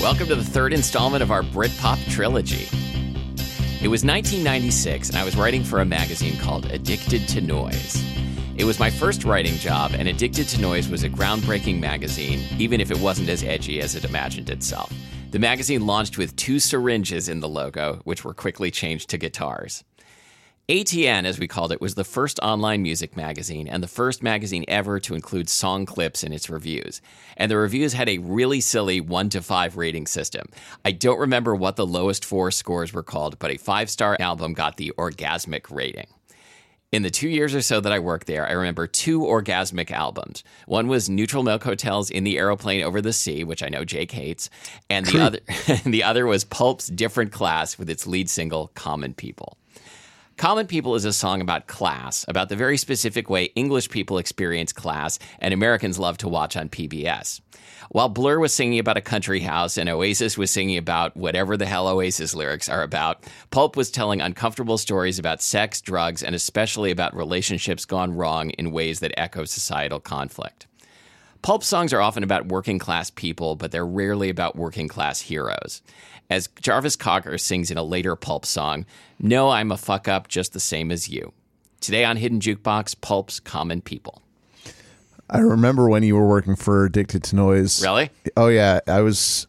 Welcome to the third installment of our Britpop trilogy. It was 1996, and I was writing for a magazine called Addicted to Noise. It was my first writing job, and Addicted to Noise was a groundbreaking magazine, even if it wasn't as edgy as it imagined itself. The magazine launched with two syringes in the logo, which were quickly changed to guitars. ATN, as we called it, was the first online music magazine and the first magazine ever to include song clips in its reviews. And the reviews had a really silly 1 to 5 rating system. I don't remember what the lowest four scores were called, but a five star album got the orgasmic rating. In the two years or so that I worked there, I remember two orgasmic albums. One was Neutral Milk Hotel's "In the Aeroplane Over the Sea," which I know Jake hates, and the other, the other was Pulp's "Different Class" with its lead single "Common People." Common People is a song about class, about the very specific way English people experience class and Americans love to watch on PBS. While Blur was singing about a country house and Oasis was singing about whatever the hell Oasis lyrics are about, Pulp was telling uncomfortable stories about sex, drugs, and especially about relationships gone wrong in ways that echo societal conflict. Pulp songs are often about working class people, but they're rarely about working class heroes. As Jarvis Cocker sings in a later Pulp song, No, I'm a fuck up just the same as you. Today on Hidden Jukebox, Pulp's Common People. I remember when you were working for Addicted to Noise. Really? Oh yeah, I was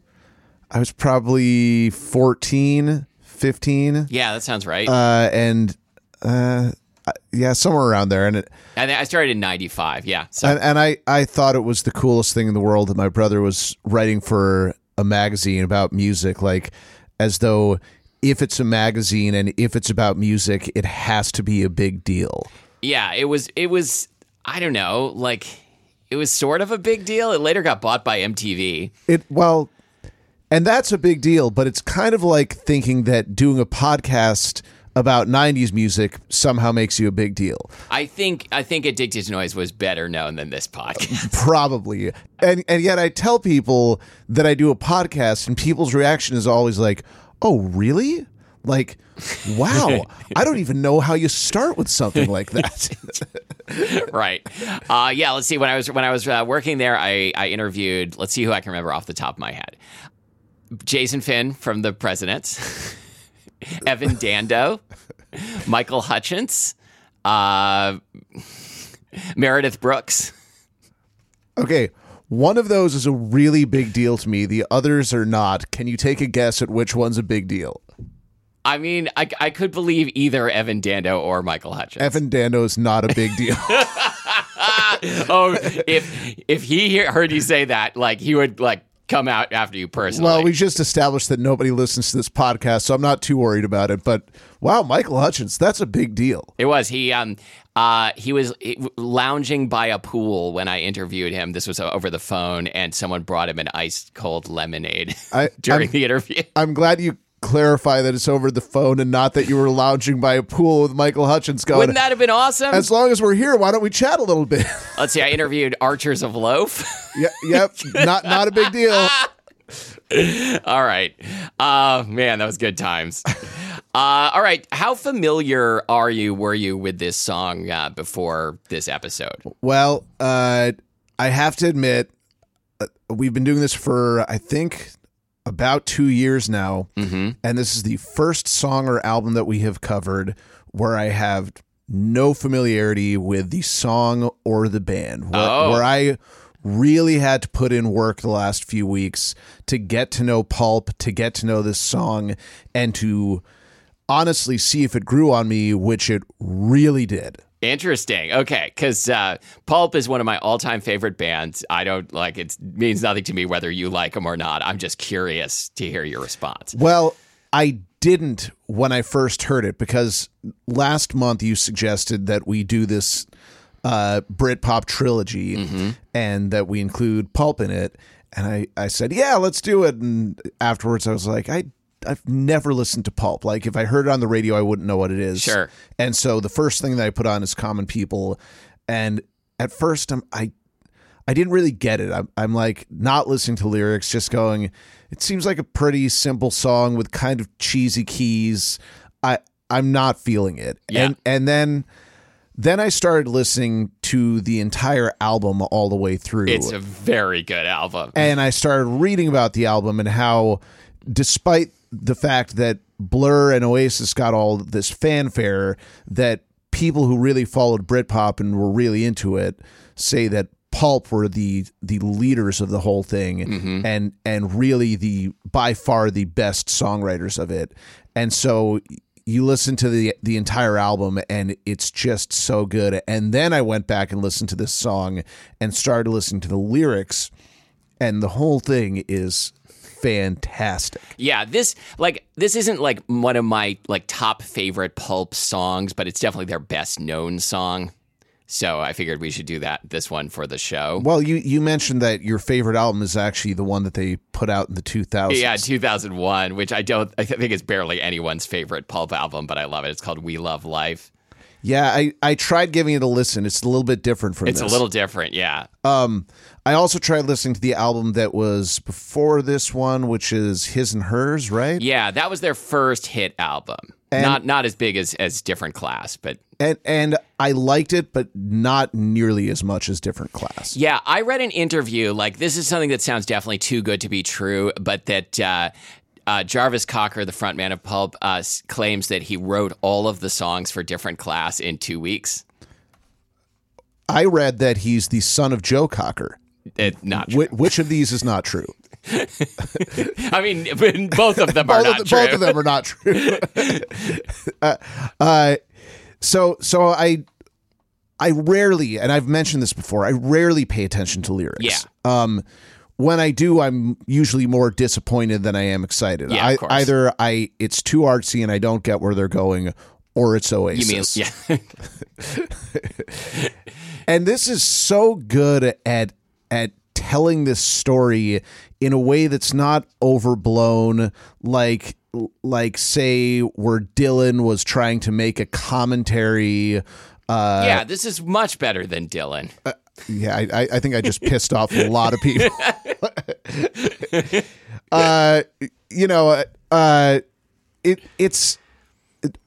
I was probably 14, 15. Yeah, that sounds right. Uh and uh yeah, somewhere around there and it and I started in 95. Yeah. So, and, and I I thought it was the coolest thing in the world that my brother was writing for a magazine about music like as though if it's a magazine and if it's about music, it has to be a big deal. yeah, it was, it was, I don't know, like, it was sort of a big deal. It later got bought by MTV. It well, and that's a big deal, but it's kind of like thinking that doing a podcast about 90s music somehow makes you a big deal. I think, I think Addicted to Noise was better known than this podcast. Probably. And and yet I tell people that I do a podcast and people's reaction is always like, "Oh, really?" Like, wow. I don't even know how you start with something like that. right. Uh, yeah. Let's see. When I was when I was uh, working there, I I interviewed. Let's see who I can remember off the top of my head. Jason Finn from The Presidents, Evan Dando, Michael Hutchence, uh, Meredith Brooks. okay. One of those is a really big deal to me. The others are not. Can you take a guess at which one's a big deal? I mean, I, I could believe either Evan Dando or Michael Hutchence. Evan Dando is not a big deal. oh, if if he heard you say that, like he would like come out after you personally. well, we just established that nobody listens to this podcast, so I'm not too worried about it. But wow, Michael Hutchence, that's a big deal. It was he. Um, uh, he was lounging by a pool when I interviewed him. This was over the phone, and someone brought him an ice cold lemonade I- during I'm- the interview. I'm glad you clarify that it's over the phone and not that you were lounging by a pool with Michael Hutchence going. Wouldn't that have been awesome? as long as we're here, why don't we chat a little bit? Let's see. I interviewed Archers of Loaf. yeah, yep, not not a big deal. all right. Uh, man, that was good times. Uh, all right. How familiar are you, were you with this song uh, before this episode? Well, uh, I have to admit, uh, we've been doing this for I think about two years now, Mm-hmm. and this is the first song or album that we have covered where I have no familiarity with the song or the band. Where, Oh. where I really had to put in work the last few weeks to get to know Pulp, to get to know this song, and to honestly see if it grew on me, which it really did. Interesting. Okay, because uh, Pulp is one of my all-time favorite bands. I don't like it means nothing to me whether you like them or not. I'm just curious to hear your response. Well, I didn't when I first heard it because last month you suggested that we do this uh, Britpop trilogy and that we include Pulp in it. And I, I said, yeah, let's do it. And afterwards, I was like, I, I've never listened to Pulp. Like, if I heard it on the radio, I wouldn't know what it is. Sure. And so the first thing that I put on is Common People. And at first, I'm, I, I didn't really get it. I'm, I'm like not listening to lyrics, just going. It seems like a pretty simple song with kind of cheesy keys. I I'm not feeling it. Yeah. And and then then I started listening to the entire album all the way through. It's a very good album. and I started reading about the album and how, despite the fact that Blur and Oasis got all this fanfare, that people who really followed Britpop and were really into it say that Pulp were the the leaders of the whole thing mm-hmm. and and really the by far the best songwriters of it. And so you listen to the the entire album and it's just so good. And then I went back and listened to this song and started listening to the lyrics and the whole thing is fantastic. Yeah, this like this isn't like one of my like top favorite Pulp songs, but it's definitely their best known song. So I figured we should do that this one for the show. Well, you you mentioned that your favorite album is actually the one that they put out in the 2000s. Yeah, 2001, which I don't I think is barely anyone's favorite Pulp album, but I love it. It's called We Love Life. Yeah, I, I tried giving it a listen. It's a little bit different from It's this. a little different, yeah. Um, I also tried listening to the album that was before this one, which is His and Hers, right? Yeah, that was their first hit album. not not as big as as Different Class, but And and I liked it, but not nearly as much as Different Class. Yeah, I read an interview like this is something that sounds definitely too good to be true, but that uh, uh, Jarvis Cocker, the frontman of Pulp, uh, claims that he wrote all of the songs for Different Class in two weeks. I read that he's the son of Joe Cocker. It, not true. Wh- which of these is not true? I mean, both of them are both, not of, true. both of them are not true. uh, uh, so so I I rarely, and I've mentioned this before, I rarely pay attention to lyrics. Yeah. Um, when I do, I'm usually more disappointed than I am excited. Yeah, of I, course. either I it's too artsy and I don't get where they're going, or it's You Oasis. mean, yeah. and this is so good at at telling this story in a way that's not overblown like like say where Dylan was trying to make a commentary uh yeah, this is much better than Dylan. Yeah I, I- I think I just pissed off a lot of people. Uh you know uh it it's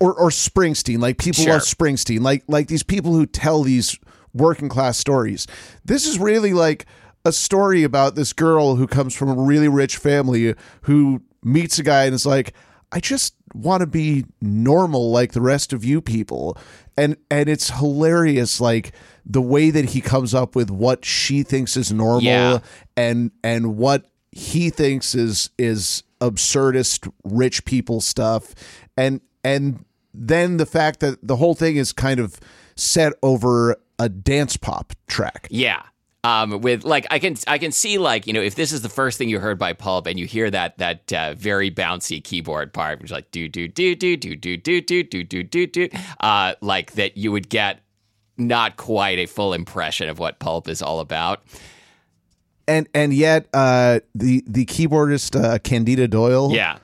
or or Springsteen like people Sure. love Springsteen like like these people who tell these working class stories. This is really like a story about this girl who comes from a really rich family who meets a guy and is like I just want to be normal like the rest of you people. And and it's hilarious like the way that he comes up with what she thinks is normal Yeah. and and what he thinks is is absurdist rich people stuff and and then the fact that the whole thing is kind of set over a dance pop track Yeah. Um, with like I can I can see like you know if this is the first thing you heard by Pulp and you hear that that uh, very bouncy keyboard part which is like do do do do do do do do do do do do uh like that you would get not quite a full impression of what Pulp is all about. and and yet uh the the keyboardist uh, Candida Doyle Yeah.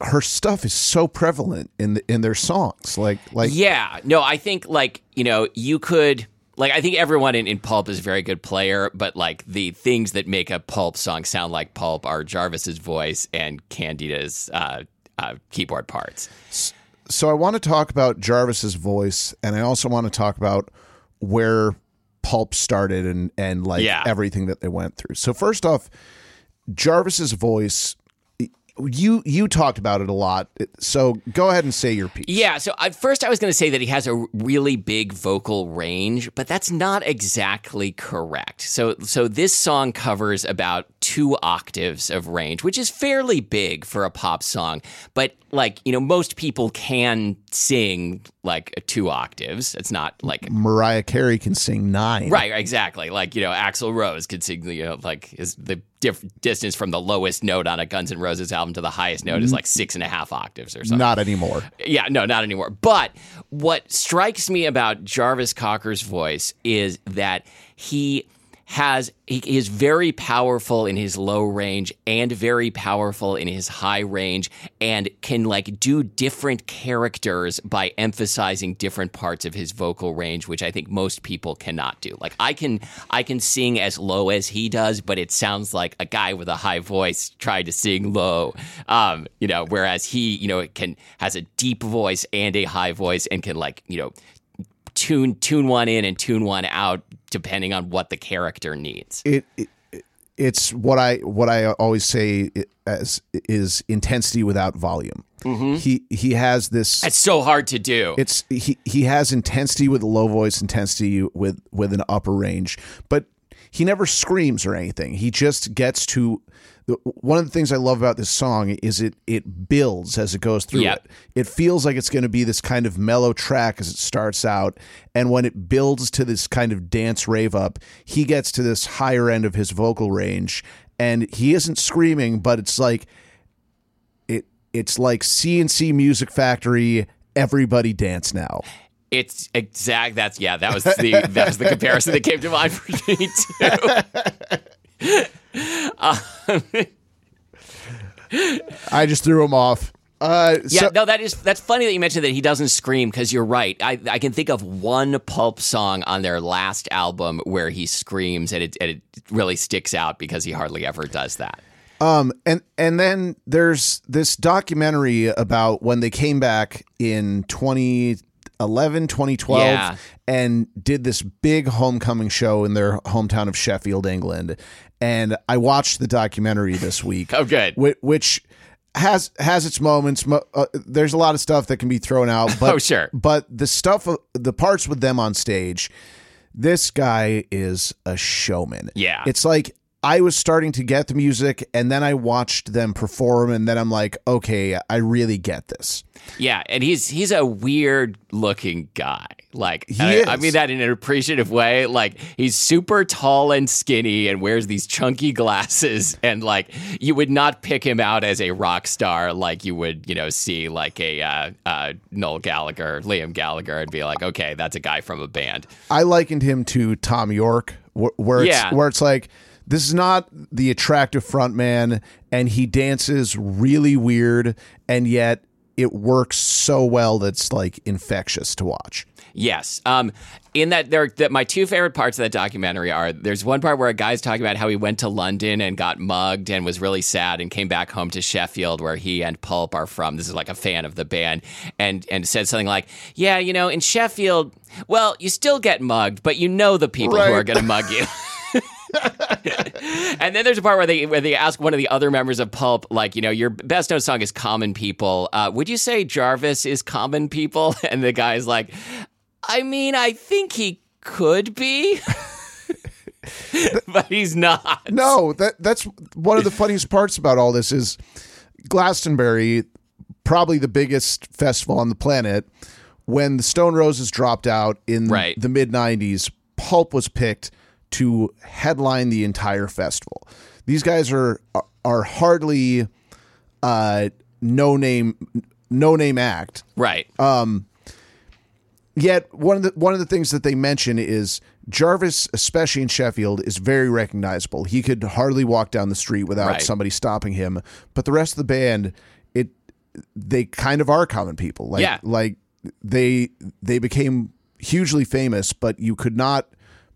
her stuff is so prevalent in the, in their songs like like Yeah. No, I think like, you know, you could like I think everyone in, in Pulp is a very good player, but like the things that make a Pulp song sound like Pulp are Jarvis's voice and Candida's uh, uh, keyboard parts. So I want to talk about Jarvis's voice, and I also want to talk about where Pulp started and and like Yeah. everything that they went through. So first off, Jarvis's voice. You you talked about it a lot, so go ahead and say your piece. Yeah, so at first I was going to say that he has a really big vocal range, but that's not exactly correct. So so this song covers about 2 octaves of range, which is fairly big for a pop song, but like, you know, most people can sing like 2 octaves. It's not like Mariah Carey can sing nine. Right, exactly. Like you know, Axl Rose could sing. You know, like is the diff- distance from the lowest note on a Guns N' Roses album to the highest note is like six and a half octaves or something. Not anymore. Yeah, no, not anymore. But what strikes me about Jarvis Cocker's voice is that he has he is very powerful in his low range and very powerful in his high range and can like do different characters by emphasizing different parts of his vocal range which I think most people cannot do. Like I can I can sing as low as he does but it sounds like a guy with a high voice tried to sing low. Um, you know, whereas he, you know, can has a deep voice and a high voice and can like, you know, tune tune one in and tune one out depending on what the character needs. It, it it's what I what I always say as is intensity without volume. Mm-hmm. He he has this. It's so hard to do. It's he he has intensity with a low voice, intensity with with an upper range, but he never screams or anything. He just gets to one of the things I love about this song is it it builds as it goes through yep. it. It feels like it's going to be this kind of mellow track as it starts out, and when it builds to this kind of dance rave up, he gets to this higher end of his vocal range, and he isn't screaming, but it's like it it's like C+C Music Factory. Everybody dance now. It's exact. That's yeah. That was the that was the comparison that came to mind for me too. um, I just threw him off. Uh, yeah, so- no, that is that's funny that you mentioned that he doesn't scream because you're right. I, I can think of one Pulp song on their last album where he screams and it, and it really sticks out because he hardly ever does that. Um, and and then there's this documentary about when they came back in 2011, 2012, Yeah. and did this big homecoming show in their hometown of Sheffield, England. And I watched the documentary this week. Oh, good. Which, which has has its moments. Uh, there's a lot of stuff that can be thrown out, but Oh, sure. But the stuff, the parts with them on stage, this guy is a showman. Yeah. It's like I was starting to get the music and then I watched them perform and then I'm like, okay, I really get this. Yeah, and he's he's a weird looking guy. Like I, I mean that in an appreciative way. Like he's super tall and skinny and wears these chunky glasses and like you would not pick him out as a rock star like you would, you know, see like a uh, uh, Noel Gallagher, Liam Gallagher and be like, "Okay, that's a guy from a band." I likened him to Thom Yorke wh- where it's Yeah. where it's like this is not the attractive front man and he dances really weird and yet it works so well that it's like infectious to watch. Yes. Um, in that, there, that my two favorite parts of that documentary are there's one part where a guy's talking about how he went to London and got mugged and was really sad and came back home to Sheffield where he and Pulp are from. This is like a fan of the band and and said something like, "Yeah, you know, in Sheffield, well, you still get mugged, but you know the people who are going to mug you." and then there's a part where they where they ask one of the other members of Pulp, like, you know, your best known song is "Common People." Uh, would you say Jarvis is "Common People"? And the guy's like, I mean, I think he could be, but he's not. No, that that's one of the funniest parts about all this is Glastonbury, probably the biggest festival on the planet. When the Stone Roses dropped out in Right. the mid '90s, Pulp was picked to headline the entire festival. These guys are are hardly uh, no name no name act. Right. Yet one of the one of the things that they mention is Jarvis, especially in Sheffield, is very recognizable. He could hardly walk down the street without Right. somebody stopping him. But the rest of the band, it they kind of are common people. Like Yeah. like they they became hugely famous, but you could not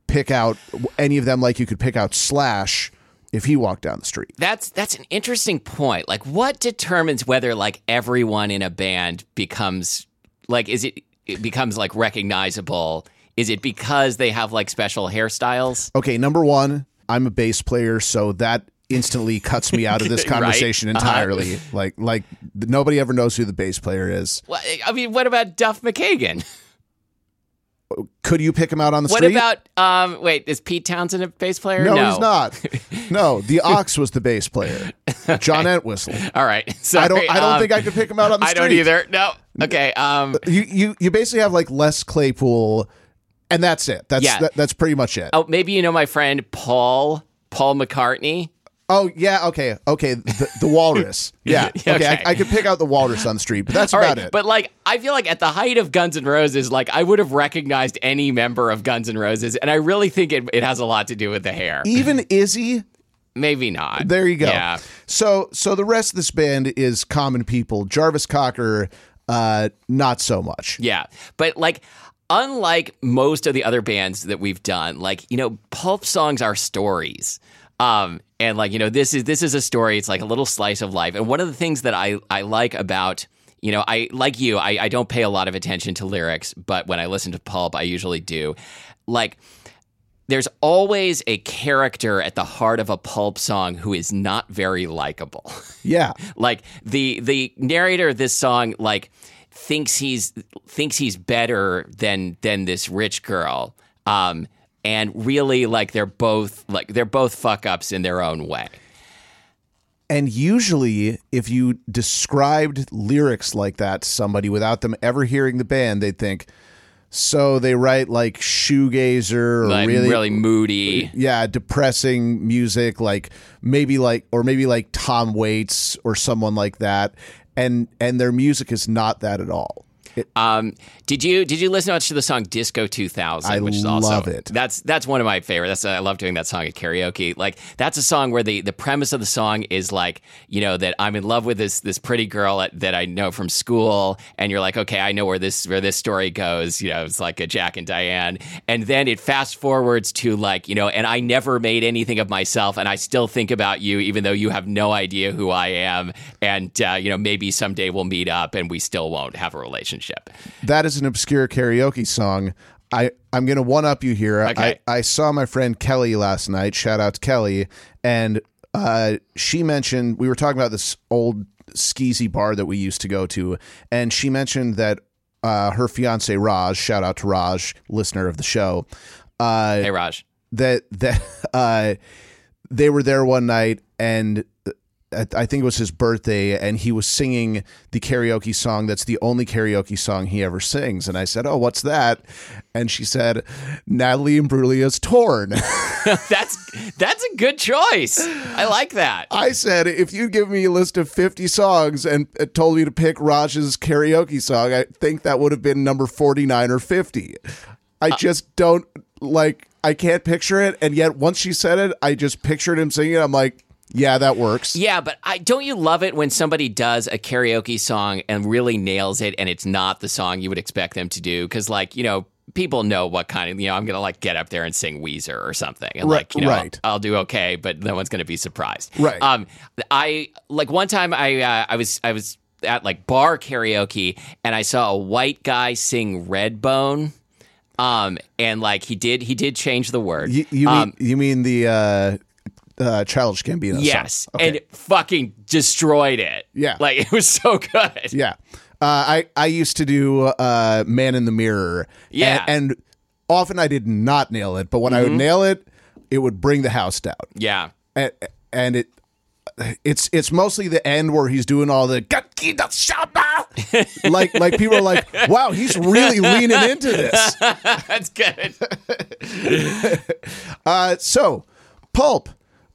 pick out any of them like you could pick out Slash if he walked down the street. that's that's an interesting point. Like, what determines whether like everyone in a band becomes like is it it becomes like recognizable? Is it because they have like special hairstyles? Okay, number one, I'm a bass player, so that instantly cuts me out of this Right. conversation Uh-huh. entirely. Like, like nobody ever knows who the bass player is. Well, I mean, what about Duff McKagan? Could you pick him out on the What street? What about um? Wait, is Pete Townshend a bass player? no, he's not. No, the Ox was the bass player. John Entwistle. All right. Sorry. I don't. I don't um, think I could pick him out on the I street. don't either. No. Okay. Um. You you you basically have like Les Claypool, and that's it. That's Yeah. that, that's pretty much it. Oh, maybe you know my friend Paul Paul McCartney. Oh yeah, okay, okay. The, the Walrus. Yeah, Yeah, okay. okay. I, I could pick out the Walrus on the street, but that's All about right, it. but like I feel like at the height of Guns N' Roses, like I would have recognized any member of Guns N' Roses, and I really think it, it has a lot to do with the hair. Even Izzy, Maybe not. There you go. Yeah. So so the rest of this band is common people. Jarvis Cocker, uh, not so much. Yeah. But like unlike most of the other bands that we've done, like, you know, pulp songs are stories. Um and like, you know, this is this is a story, it's like a little slice of life. And one of the things that I I like about you know, I like you, I, I don't pay a lot of attention to lyrics, but when I listen to Pulp, I usually do. Like, there's always a character at the heart of a pulp song who is not very likable. Yeah. like the the narrator of this song like thinks he's thinks he's better than than this rich girl. Um and really like they're both like they're both fuck ups in their own way. And usually, if you described lyrics like that to somebody without them ever hearing the band, they'd think, so they write like shoegazer or Like really, really moody. yeah, depressing music, like maybe like, or maybe like Tom Waits or someone like that. And, and their music is not that at all. Um, did you did you listen much to the song Disco 2000? I which is also, love it. That's that's one of my favorite. That's I love doing that song at karaoke. Like that's a song where the the premise of the song is like you know that I'm in love with this this pretty girl at, that I know from school, and you're like, okay, I know where this where this story goes. You know, it's like a Jack and Diane, and then it fast forwards to like you know, and I never made anything of myself, and I still think about you, even though you have no idea who I am, and uh, you know, maybe someday we'll meet up, and we still won't have a relationship. That is an obscure karaoke song. I, I'm going to one up you here. Okay. I, I saw my friend Kelly last night. Shout out to Kelly. And uh, she mentioned, we were talking about this old skeezy bar that we used to go to. And she mentioned that uh, her fiance, Raj, shout out to Raj, listener of the show, uh, Hey, Raj. that, that uh, they were there one night and I I think it was his birthday, and he was singing the karaoke song that's the only karaoke song he ever sings. And I said, Oh, what's that? And she said, Natalie Imbruglia's Torn. that's that's a good choice. I like that. I said, If you give me a list of 50 songs and uh, told me to pick Raj's karaoke song, I think that would have been number 49 or 50. I just don't like, I can't picture it. And yet, once she said it, I just pictured him singing it. I'm like, Yeah, that works. Yeah, but I don't you love it when somebody does a karaoke song and really nails it and it's not the song you would expect them to do cuz like, you know, people know what kind of, you know, I'm going to like get up there and sing Weezer or something and Right, like, you know, right. I'll, I'll do okay, but no one's going to be surprised. Right. Um I like one time I uh, I was I was at like bar karaoke and I saw a white guy sing Redbone. Um and like he did he did change the word. You, you mean um, you mean the uh, uh, Childish Gambino? song. Yes, Okay. and fucking destroyed it. Yeah. like it was so good. yeah. Uh, I I used to do uh, Man in the Mirror. Yeah. Mm-hmm. and, and often I did not nail it, but when I would nail it, it would bring the house down. Yeah, And, and it it's it's mostly the end where he's doing all the like like people are like, wow, he's really leaning into this. that's good. Uh, so, Pulp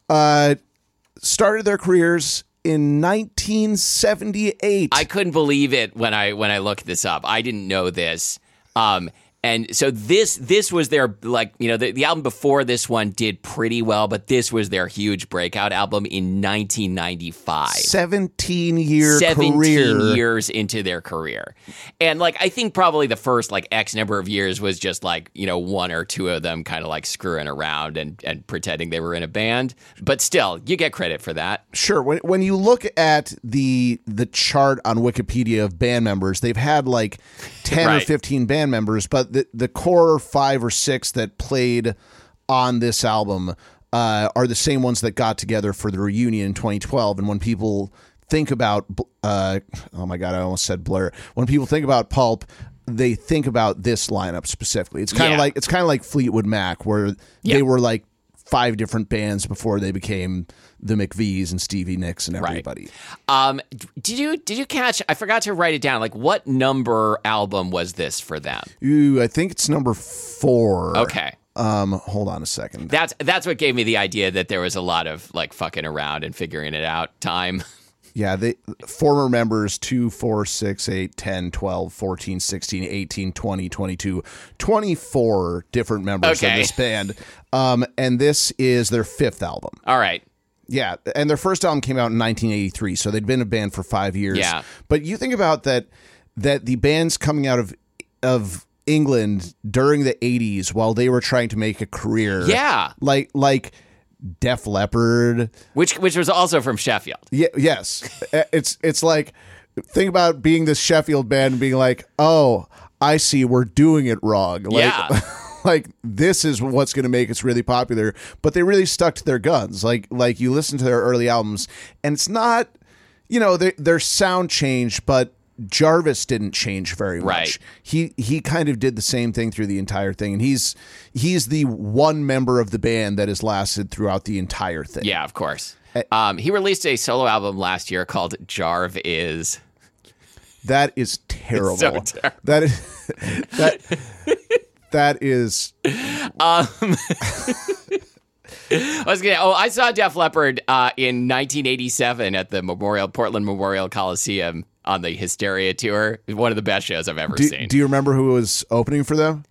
uh, started their careers in 1978. I couldn't believe it when I when I looked this up. I didn't know this. Um, and so this this was their like you know the, the album before this one did pretty well, but this was their huge breakout album in 1995. 17 year 17 career. years into their career. And like I think probably the first like X number of years was just like, you know, one or two of them kind of like screwing around and and pretending they were in a band. But still, you get credit for that. Sure. When when you look at the the chart on Wikipedia of band members, they've had like 10 or 15 band members, but the the core 5 or 6 that played on this album uh, are the same ones that got together for the reunion in 2012 and when people think about uh, oh my god, I almost said Blur. When people think about Pulp, they think about this lineup specifically. It's kind of Yeah. like it's kind of like Fleetwood Mac where Yeah. they were like five different bands before they became the McVies and Stevie Nicks and everybody. Um did you did you catch I forgot to write it down. Like what number album was this for them? Ooh, I think it's number four. Okay. Um, hold on a second. That's that's what gave me the idea that there was a lot of like fucking around and figuring it out time. Yeah, the former members 2, 4, 6, 8, 10, 12, 14, 16, 18, 20, 22, 24 different members Okay. of this band. Um, and this is their fifth album. All right. Yeah, and their first album came out in 1983, so they'd been a band for 5 years. Yeah. But you think about that that the bands coming out of of England during the 80s while they were trying to make a career. Yeah. Like like Def Leppard. Which which was also from Sheffield. Yeah, yes. It's it's like think about being this Sheffield band and being like, "Oh, I see, we're doing it wrong." Like, Yeah. like this is what's going to make us really popular. But they really stuck to their guns. Like, like you listen to their early albums, and it's not, you know, they, their sound changed, but Jarvis didn't change very much. Right. He he kind of did the same thing through the entire thing, and he's he's the one member of the band that has lasted throughout the entire thing. Yeah, of course. Eh. Um, he released a solo album last year called Jarv Is. That is terrible. so terrible. That is that that is I was gonna. Oh, I saw Def Leppard uh, in 1987 at the Memorial Portland Memorial Coliseum on the Hysteria tour. One of the best shows I've ever do, seen. do you remember who was opening for them?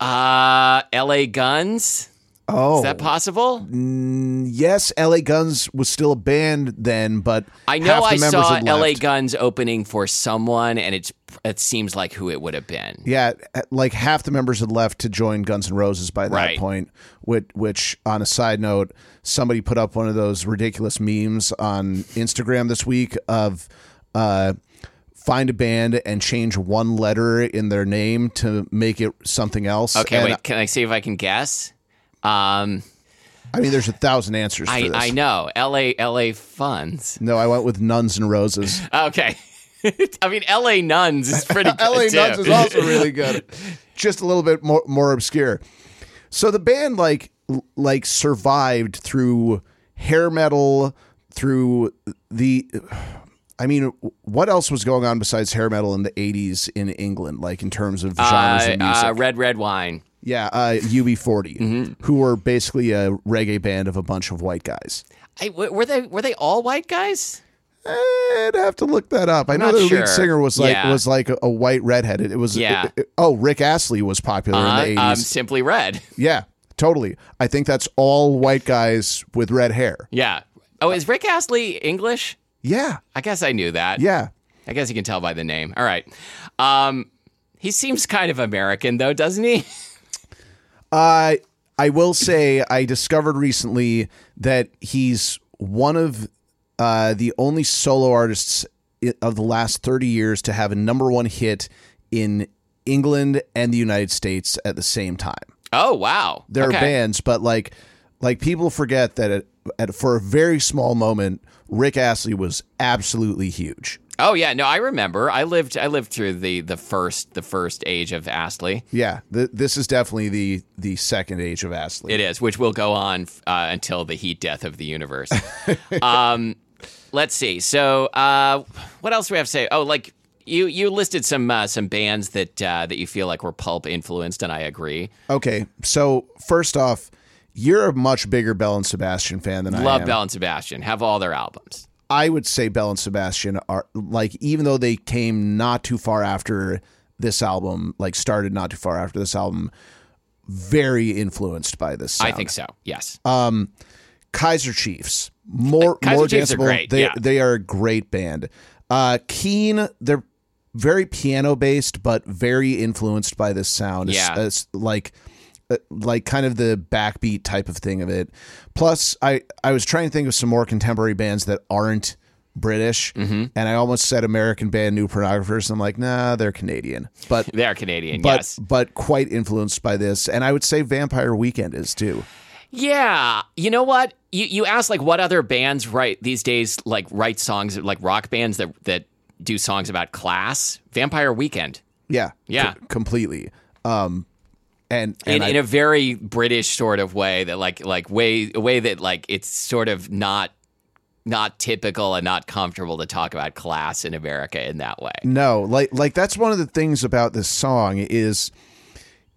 uh, L.A. Guns. Oh, Is that possible? yes. LA Guns was still a band then, but I know I saw L.A. Guns opening for someone, and it's it seems like who it would have been. Yeah, like half the members had left to join Guns N' Roses by that Right. point. Which, which, on a side note, somebody put up one of those ridiculous memes on Instagram this week of uh, find a band and change one letter in their name to make it something else. Okay, And, wait. Can I see if I can guess? Um, I mean, there's a thousand answers I this. I know L.A. L.A. Funds. No, I went with Nuns and Roses. Okay. I mean, L.A. Nuns is pretty good LA too. Nuns is also really good. Just a little bit more more obscure. So the band like like survived through hair metal, through the I mean, what else was going on besides hair metal in the 80s in England like in terms of genres uh, of music? uh, red red wine. Yeah, uh, UB40, Mm-hmm. who were basically a reggae band of a bunch of white guys. I, w- were they were they all white guys? I'd have to look that up. I know the sure. lead singer was like Yeah. was like a, a white redheaded. It was Yeah. it- it- oh, Rick Astley was popular Uh, in the eighties. um, simply red. yeah, totally. I think that's all white guys with red hair. Yeah. Oh, is Rick Astley English? Yeah, I guess I knew that. yeah. I guess you can tell by the name. All right. Um, he seems kind of American though, doesn't he? I I will say I discovered recently that he's one of uh, the only solo artists of the last thirty years to have a number one hit in England and the United States at the same time. Oh wow. there okay. are bands, but like like people forget that at, at, for a very small moment, Rick Astley was absolutely huge. Oh yeah, no, I remember. I lived I lived through the the first the first age of Astley. Yeah, th- this is definitely the the second age of Astley. It is, which will go on uh, until the heat death of the universe. um, let's see. So, uh, what else do we have to say? Oh, like you you listed some uh, some bands that uh, that you feel like were pulp influenced, and I agree. Okay, so first off, you're a much bigger Belle and Sebastian fan than I Love. Belle and Sebastian. Have all their albums. I would say Belle and Sebastian are like even though they came not too far after this album, like started not too far after this album, very influenced by this. I think so. Yes. Kaiser Chiefs. More Kaiser more Chiefs danceable. They yeah. they are a great band. Uh Keane, they're very piano based, but very influenced by this sound. It's, Yeah. it's like uh, like kind of the backbeat type of thing of it. Plus, I I was trying to think of some more contemporary bands that aren't British, Mm-hmm. and I almost said American band New Pornographers. And I'm like, nah, they're Canadian, but they are Canadian. but yes. but quite influenced by this. And I would say Vampire Weekend is too. Yeah, you know what? You you asked like what other bands write these days like write songs like rock bands that that do songs about class. Vampire Weekend. Yeah, Yeah. co- completely. Um, and in, I- in a very British sort of way that like like way a way that like it's sort of not not typical and not comfortable to talk about class in America in that way. no, like like that's one of the things about this song is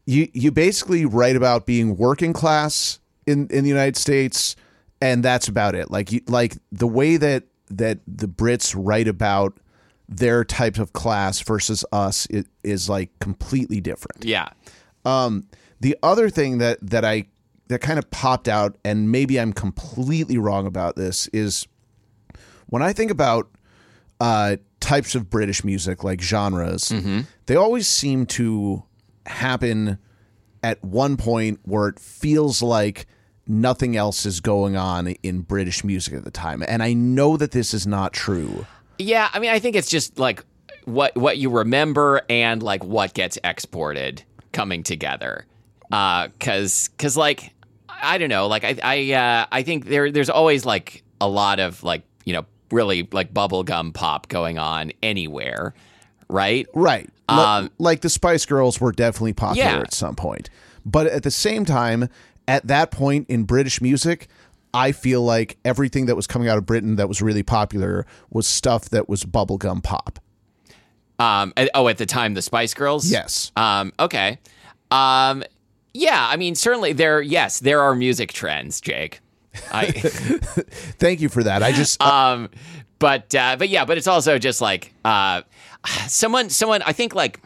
you you basically write about being working class in in the United States, and that's about it. Like you like the way that that the Brits write about their type of class versus us is, is like completely different. Yeah. Um, the other thing that that I that kind of popped out, and maybe I'm completely wrong about this, is when I think about uh, types of British music, like genres, they always seem to happen at one point where it feels like nothing else is going on in British music at the time. And I know that this is not true. Yeah, I mean, I think it's just like what what you remember and like what gets exported coming together. Uh, cause, cause like I don't know, like I I uh, I think there there's always like a lot of like you know really like bubblegum pop going on anywhere, right? Right. Um, like the Spice Girls were definitely popular Yeah. at some point. But at the same time, at that point in British music, I feel like everything that was coming out of Britain that was really popular was stuff that was bubblegum pop. Um, oh, at the time, the Spice Girls. Yes. Um, okay. Um, yeah, I mean, certainly there. Yes, there are music trends, Jake. I. Thank you for that. I just um, but uh, but yeah, but it's also just like uh, someone someone I think like.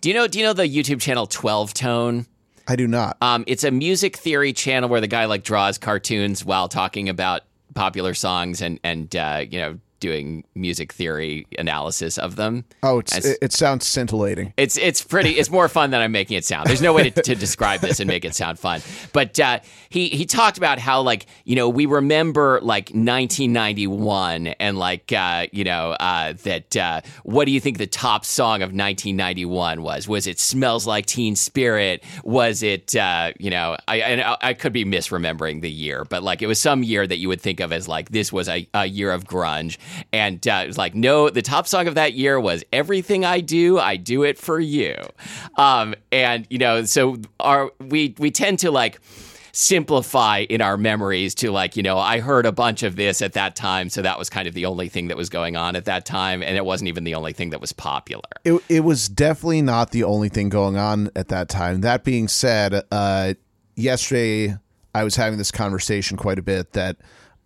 Do you know Do you know the YouTube channel Twelve Tone? I do not. Um, it's a music theory channel where the guy like draws cartoons while talking about popular songs and and uh, you know doing music theory analysis of them. oh, it's, it, it sounds scintillating. It's it's pretty. It's more fun than I'm making it sound. There's no way to, to describe this and make it sound fun. But uh, he he talked about how like you know we remember like 1991 and like uh, you know uh, that. Uh, what do you think the top song of 1991 was? Was it "Smells Like Teen Spirit"? Was it uh, you know I, and I I could be misremembering the year, but like it was some year that you would think of as like this was a, a year of grunge, and uh, it was like no, the top song of that year was "Everything I Do, I Do It for You," um, and you know so our we we tend to like simplify in our memories to like you know I heard a bunch of this at that time, so that was kind of the only thing that was going on at that time, and it wasn't even the only thing that was popular. It, it was definitely not the only thing going on at that time. That being said, uh, yesterday I was having this conversation quite a bit that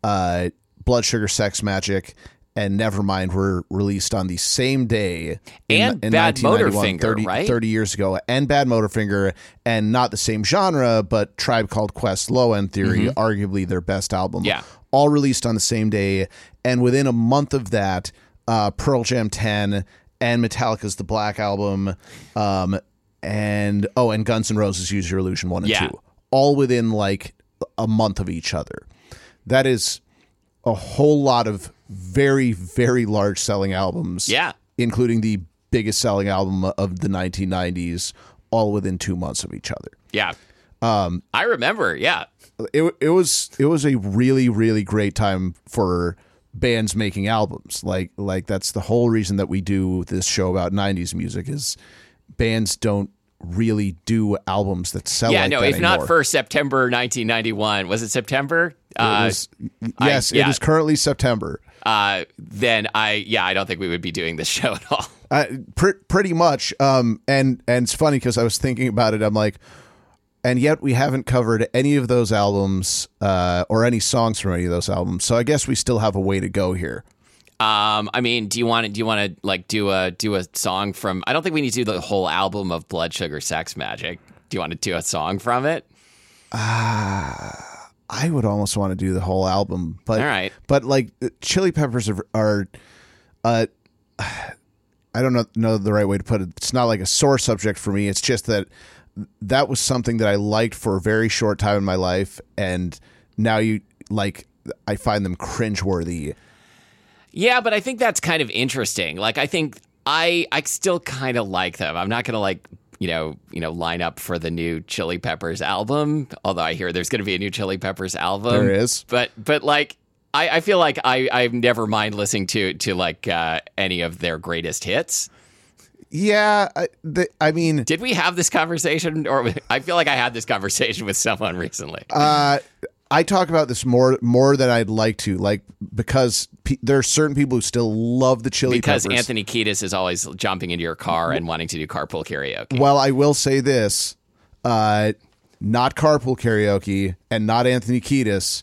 uh, Blood Sugar Sex Magik and Nevermind were released on the same day And Badmotorfinger, 30, right? 30 years ago, and Badmotorfinger, and not the same genre, but Tribe Called Quest, Low End Theory, arguably their best album. Mm-hmm. Yeah. all released on the same day, and within a month of that, uh, Pearl Jam 10 and Metallica's The Black Album, um, and oh, and Guns N' Roses Use Your Illusion 1 and Yeah. 2, all within like a month of each other. That is a whole lot of very, very large selling albums. Yeah. Including the biggest selling album of the 1990s, all within two months of each other. Yeah. Um, I remember. Yeah. It, it was it was a really really great time for bands making albums. Like like that's the whole reason that we do this show about 90s music is bands don't really do albums that sell Yeah. like no, if not anymore. for September 1991, was it September? Uh, yes, yeah. it is currently September. uh, then I, yeah, I don't think we would be doing this show at all. Uh, pr- pretty much. Um, and and it's funny because I was thinking about it. I'm like, and yet we haven't covered any of those albums uh, or any songs from any of those albums. So I guess we still have a way to go here. Um, I mean, do you want to do you want to like do a do a song from? I don't think we need to do the whole album of Blood Sugar Sex Magik. Do you want to do a song from it? I would almost want to do the whole album, but All right. but like Chili Peppers are, are uh, I don't know, know the right way to put it. It's not like a sore subject for me. It's just that that was something that I liked for a very short time in my life, and now you like I find them cringeworthy. Yeah, but I think that's kind of interesting. Like, I think I I still kind of like them. I'm not gonna like you know you know line up for the new Chili Peppers album. Although I hear there's gonna be a new Chili Peppers album. There is. but but like. I, I feel like I, I never mind listening to to like uh, any of their greatest hits. Yeah, I, the, I mean, Did we have this conversation, or I feel like I had this conversation with someone recently? uh, I talk about this more more than I'd like to, like because pe- there are certain people who still love the Chili because Peppers. Anthony Kiedis is always jumping into your car and wanting to do carpool karaoke. Well, I will say this: uh, not carpool karaoke and not Anthony Kiedis,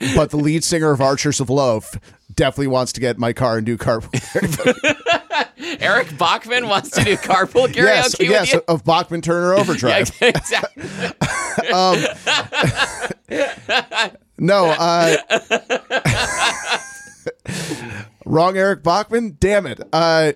but the lead singer of Archers of Loaf definitely wants to get in my car and do carpool. Eric Bachmann wants to do carpool karaoke yes, yes, you. of Bachman Turner Yeah, Overdrive. exactly. No, uh, wrong, Eric Bachman. Damn it. Uh,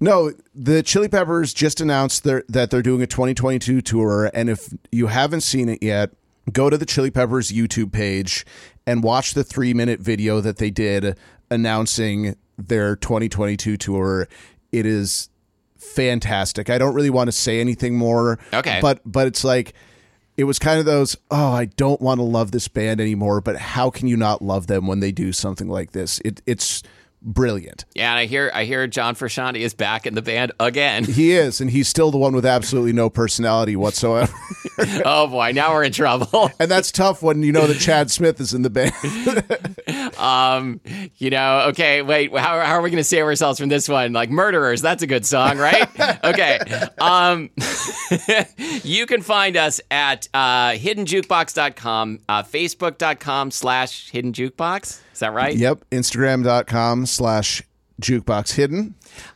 no, the Chili Peppers just announced their, that they're doing a 2022 tour, and if you haven't seen it yet, go to the Chili Peppers YouTube page and watch the three minute video that they did announcing their 2022 tour. It is fantastic. I don't really want to say anything more. Okay. But but it's like it was kind of those, oh, I don't want to love this band anymore, but how can you not love them when they do something like this? It it's brilliant. Yeah, and I hear I hear John Frusciante is back in the band again. He is, and he's still the one with absolutely no personality whatsoever. oh boy, now we're in trouble. and that's tough when you know that Chad Smith is in the band. um, you know, okay, wait, how, how are we going to save ourselves from this one? Like murderers, that's a good song, right? okay. Um, you can find us at uh, hiddenjukebox.com, uh, facebook.com slash hidden jukebox. Is that right? Yep. Instagram.com slash jukebox hidden.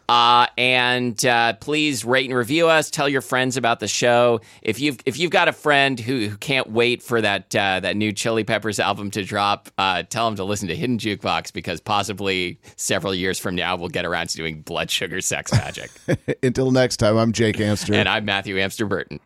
Uh, and uh, please rate and review us. Tell your friends about the show. If you've if you've got a friend who, who can't wait for that uh, that new Chili Peppers album to drop, uh, tell them to listen to Hidden Jukebox because possibly several years from now we'll get around to doing Blood Sugar Sex Magik. Until next time, I'm Jake Amster. and I'm Matthew Amster Burton.